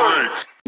freak.